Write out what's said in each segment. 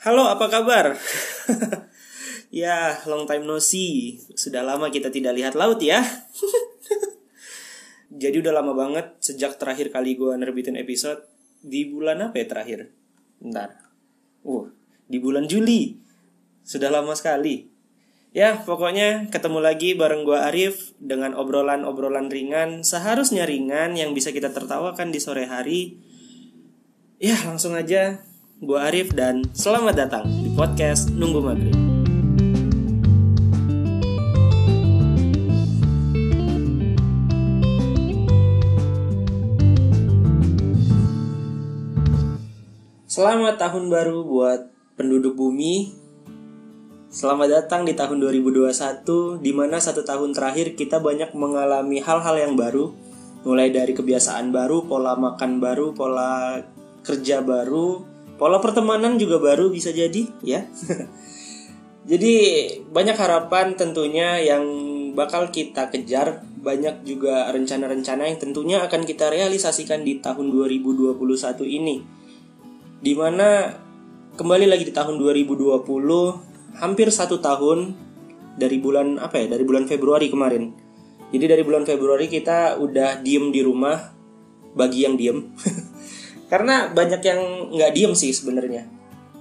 Halo, apa kabar? ya, long time no see. Sudah lama kita tidak lihat laut ya. Jadi udah lama banget sejak terakhir kali gue nerbitin episode di bulan apa ya terakhir? Bentar. Uh, di bulan Juli. Sudah lama sekali. Ya, pokoknya ketemu lagi bareng gue Arif dengan obrolan-obrolan ringan, seharusnya ringan yang bisa kita tertawakan di sore hari. Ya, langsung aja Gue Arif dan selamat datang di podcast Nunggu Maghrib. Selamat tahun baru buat penduduk bumi. Selamat datang di tahun 2021 di mana satu tahun terakhir kita banyak mengalami hal-hal yang baru mulai dari kebiasaan baru, pola makan baru, pola kerja baru, Pola pertemanan juga baru bisa jadi ya. jadi banyak harapan tentunya yang bakal kita kejar, banyak juga rencana-rencana yang tentunya akan kita realisasikan di tahun 2021 ini. Di mana kembali lagi di tahun 2020 hampir satu tahun dari bulan apa ya dari bulan Februari kemarin. Jadi dari bulan Februari kita udah diem di rumah bagi yang diem. karena banyak yang nggak diem sih sebenarnya.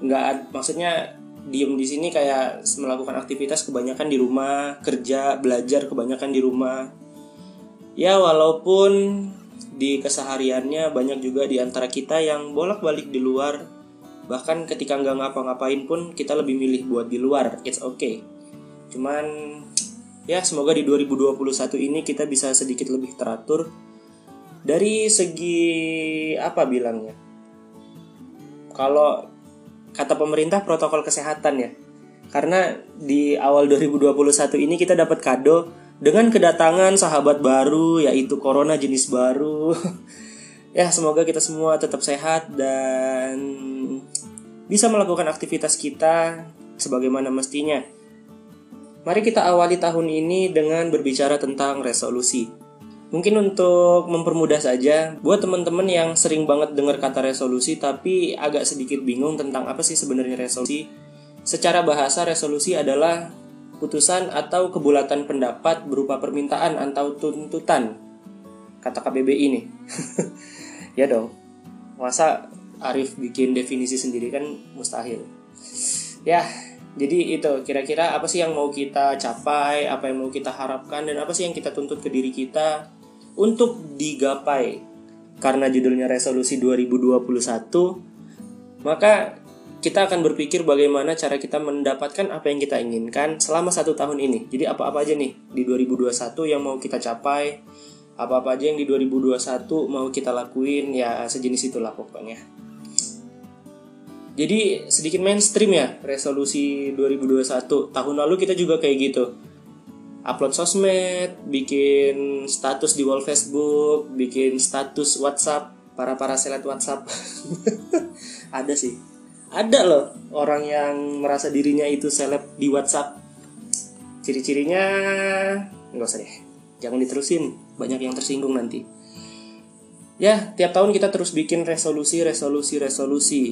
Nggak maksudnya diem di sini kayak melakukan aktivitas kebanyakan di rumah kerja belajar kebanyakan di rumah. Ya walaupun di kesehariannya banyak juga di antara kita yang bolak-balik di luar. Bahkan ketika nggak ngapa-ngapain pun kita lebih milih buat di luar. It's okay. Cuman ya semoga di 2021 ini kita bisa sedikit lebih teratur dari segi apa bilangnya? Kalau kata pemerintah protokol kesehatan ya. Karena di awal 2021 ini kita dapat kado dengan kedatangan sahabat baru yaitu corona jenis baru. Ya semoga kita semua tetap sehat dan bisa melakukan aktivitas kita sebagaimana mestinya. Mari kita awali tahun ini dengan berbicara tentang resolusi Mungkin untuk mempermudah saja, buat teman-teman yang sering banget dengar kata resolusi tapi agak sedikit bingung tentang apa sih sebenarnya resolusi. Secara bahasa resolusi adalah putusan atau kebulatan pendapat berupa permintaan atau tuntutan. Kata KBBI ini. ya dong. Masa Arif bikin definisi sendiri kan mustahil. Ya, jadi itu kira-kira apa sih yang mau kita capai, apa yang mau kita harapkan dan apa sih yang kita tuntut ke diri kita untuk digapai karena judulnya resolusi 2021 maka kita akan berpikir bagaimana cara kita mendapatkan apa yang kita inginkan selama satu tahun ini. Jadi apa-apa aja nih di 2021 yang mau kita capai, apa-apa aja yang di 2021 mau kita lakuin, ya sejenis itulah pokoknya. Jadi sedikit mainstream ya resolusi 2021. Tahun lalu kita juga kayak gitu upload sosmed, bikin status di wall Facebook, bikin status WhatsApp, para para seleb WhatsApp. ada sih. Ada loh orang yang merasa dirinya itu seleb di WhatsApp. Ciri-cirinya nggak usah deh. Jangan diterusin, banyak yang tersinggung nanti. Ya, tiap tahun kita terus bikin resolusi, resolusi, resolusi.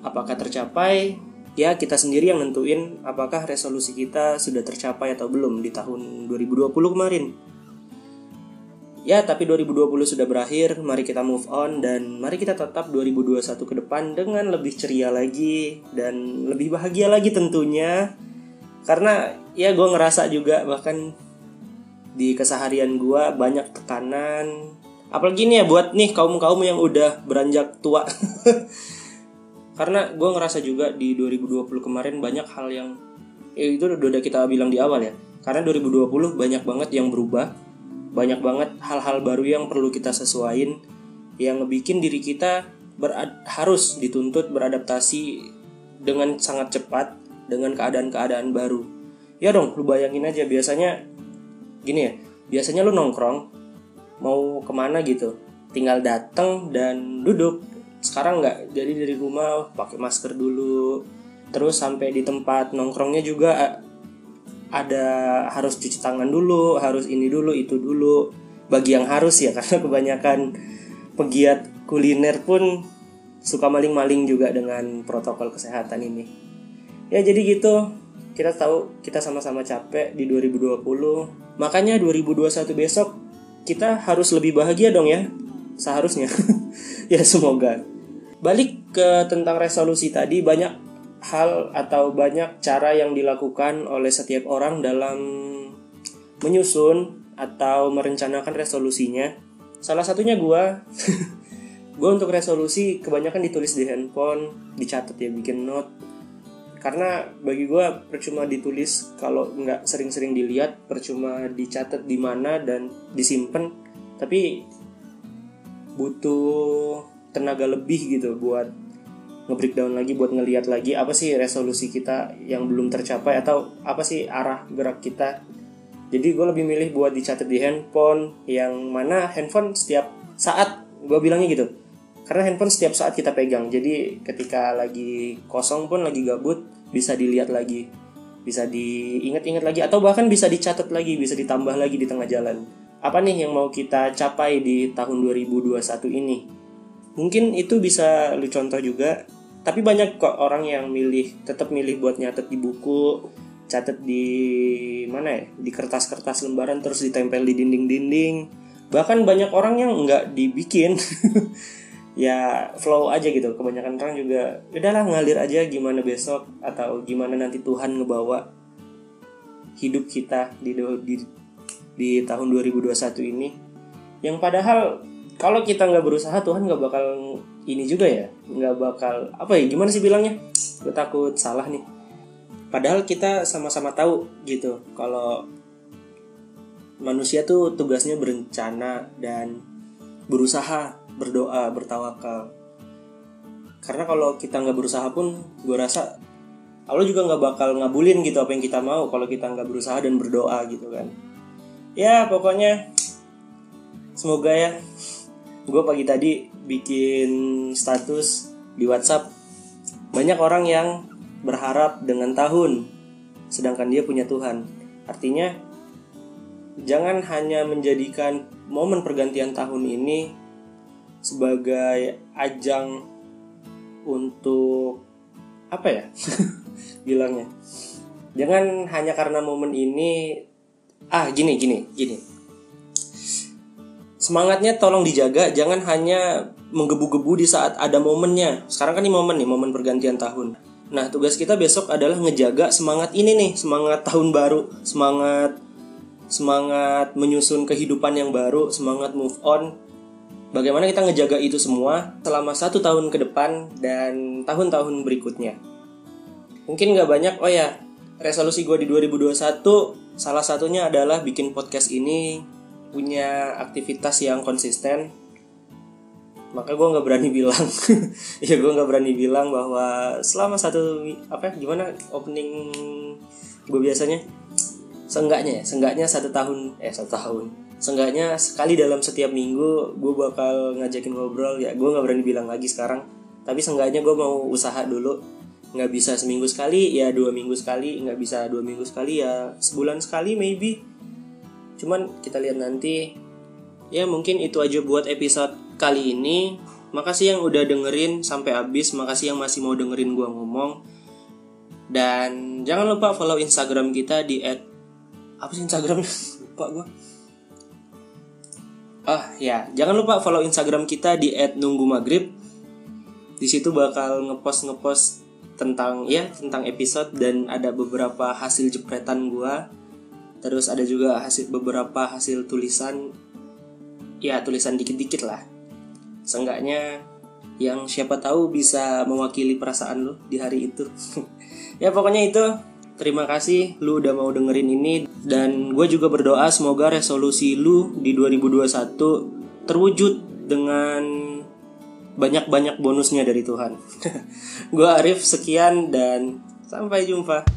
Apakah tercapai? Ya kita sendiri yang nentuin apakah resolusi kita sudah tercapai atau belum di tahun 2020 kemarin. Ya, tapi 2020 sudah berakhir, mari kita move on dan mari kita tetap 2021 ke depan dengan lebih ceria lagi dan lebih bahagia lagi tentunya. Karena ya gue ngerasa juga bahkan di keseharian gue banyak tekanan. Apalagi nih ya buat nih kaum-kaum yang udah beranjak tua. karena gue ngerasa juga di 2020 kemarin banyak hal yang ya itu udah kita bilang di awal ya. Karena 2020 banyak banget yang berubah banyak banget hal-hal baru yang perlu kita sesuaiin yang ngebikin diri kita harus dituntut beradaptasi dengan sangat cepat dengan keadaan-keadaan baru. Ya dong lu bayangin aja biasanya gini ya biasanya lu nongkrong mau ke mana gitu tinggal dateng dan duduk sekarang nggak jadi dari rumah pakai masker dulu terus sampai di tempat nongkrongnya juga ada harus cuci tangan dulu harus ini dulu itu dulu bagi yang harus ya karena kebanyakan pegiat kuliner pun suka maling-maling juga dengan protokol kesehatan ini. Ya jadi gitu, kita tahu kita sama-sama capek di 2020. Makanya 2021 besok kita harus lebih bahagia dong ya. Seharusnya. ya semoga. Balik ke tentang resolusi tadi banyak hal atau banyak cara yang dilakukan oleh setiap orang dalam menyusun atau merencanakan resolusinya. Salah satunya gua. Gue untuk resolusi kebanyakan ditulis di handphone dicatat ya bikin note. Karena bagi gue percuma ditulis kalau nggak sering-sering dilihat percuma dicatat di mana dan disimpan. Tapi butuh tenaga lebih gitu buat nge-breakdown lagi buat ngeliat lagi apa sih resolusi kita yang belum tercapai atau apa sih arah gerak kita. Jadi gue lebih milih buat dicatat di handphone yang mana handphone setiap saat gue bilangnya gitu. Karena handphone setiap saat kita pegang. Jadi ketika lagi kosong pun lagi gabut bisa dilihat lagi. Bisa diingat-ingat lagi atau bahkan bisa dicatat lagi bisa ditambah lagi di tengah jalan. Apa nih yang mau kita capai di tahun 2021 ini mungkin itu bisa lu contoh juga tapi banyak kok orang yang milih tetap milih buat nyatet di buku catat di mana ya di kertas-kertas lembaran terus ditempel di dinding-dinding. Bahkan banyak orang yang nggak dibikin. Ya flow aja gitu. Kebanyakan orang juga udahlah ngalir aja gimana besok atau gimana nanti Tuhan ngebawa hidup kita di di, di tahun 2021 ini. Yang padahal kalau kita nggak berusaha Tuhan nggak bakal ini juga ya. Nggak bakal apa ya gimana sih bilangnya? Gue takut salah nih. Padahal kita sama-sama tahu gitu kalau manusia tuh tugasnya berencana dan berusaha berdoa bertawakal. Karena kalau kita nggak berusaha pun gue rasa Allah juga nggak bakal ngabulin gitu apa yang kita mau kalau kita nggak berusaha dan berdoa gitu kan. Ya pokoknya semoga ya gue pagi tadi bikin status di WhatsApp. Banyak orang yang berharap dengan tahun sedangkan dia punya Tuhan. Artinya jangan hanya menjadikan momen pergantian tahun ini sebagai ajang untuk apa ya bilangnya. Jangan hanya karena momen ini ah gini gini gini semangatnya tolong dijaga jangan hanya menggebu-gebu di saat ada momennya. Sekarang kan ini momen nih momen pergantian tahun. Nah tugas kita besok adalah ngejaga semangat ini nih semangat tahun baru semangat semangat menyusun kehidupan yang baru semangat move on. Bagaimana kita ngejaga itu semua selama satu tahun ke depan dan tahun-tahun berikutnya. Mungkin nggak banyak, oh ya, resolusi gue di 2021 salah satunya adalah bikin podcast ini punya aktivitas yang konsisten. Maka gue nggak berani bilang, ya gue nggak berani bilang bahwa selama satu apa gimana opening gue biasanya, seenggaknya ya, seenggaknya satu tahun, eh satu tahun, Seenggaknya sekali dalam setiap minggu gue bakal ngajakin ngobrol ya gue nggak berani bilang lagi sekarang. Tapi seenggaknya gue mau usaha dulu. Nggak bisa seminggu sekali ya dua minggu sekali. Nggak bisa dua minggu sekali ya sebulan sekali maybe cuman kita lihat nanti. Ya mungkin itu aja buat episode kali ini. Makasih yang udah dengerin sampai habis. Makasih yang masih mau dengerin gue ngomong. Dan jangan lupa follow instagram kita di at apa sih instagramnya? Lupa gue Oh ya, jangan lupa follow Instagram kita di @nunggumagrib. Di situ bakal ngepost ngepost tentang ya tentang episode dan ada beberapa hasil jepretan gua. Terus ada juga hasil beberapa hasil tulisan ya tulisan dikit-dikit lah. Seenggaknya yang siapa tahu bisa mewakili perasaan lo di hari itu. ya pokoknya itu Terima kasih lu udah mau dengerin ini dan gue juga berdoa semoga resolusi lu di 2021 terwujud dengan banyak-banyak bonusnya dari Tuhan. gue Arif sekian dan sampai jumpa.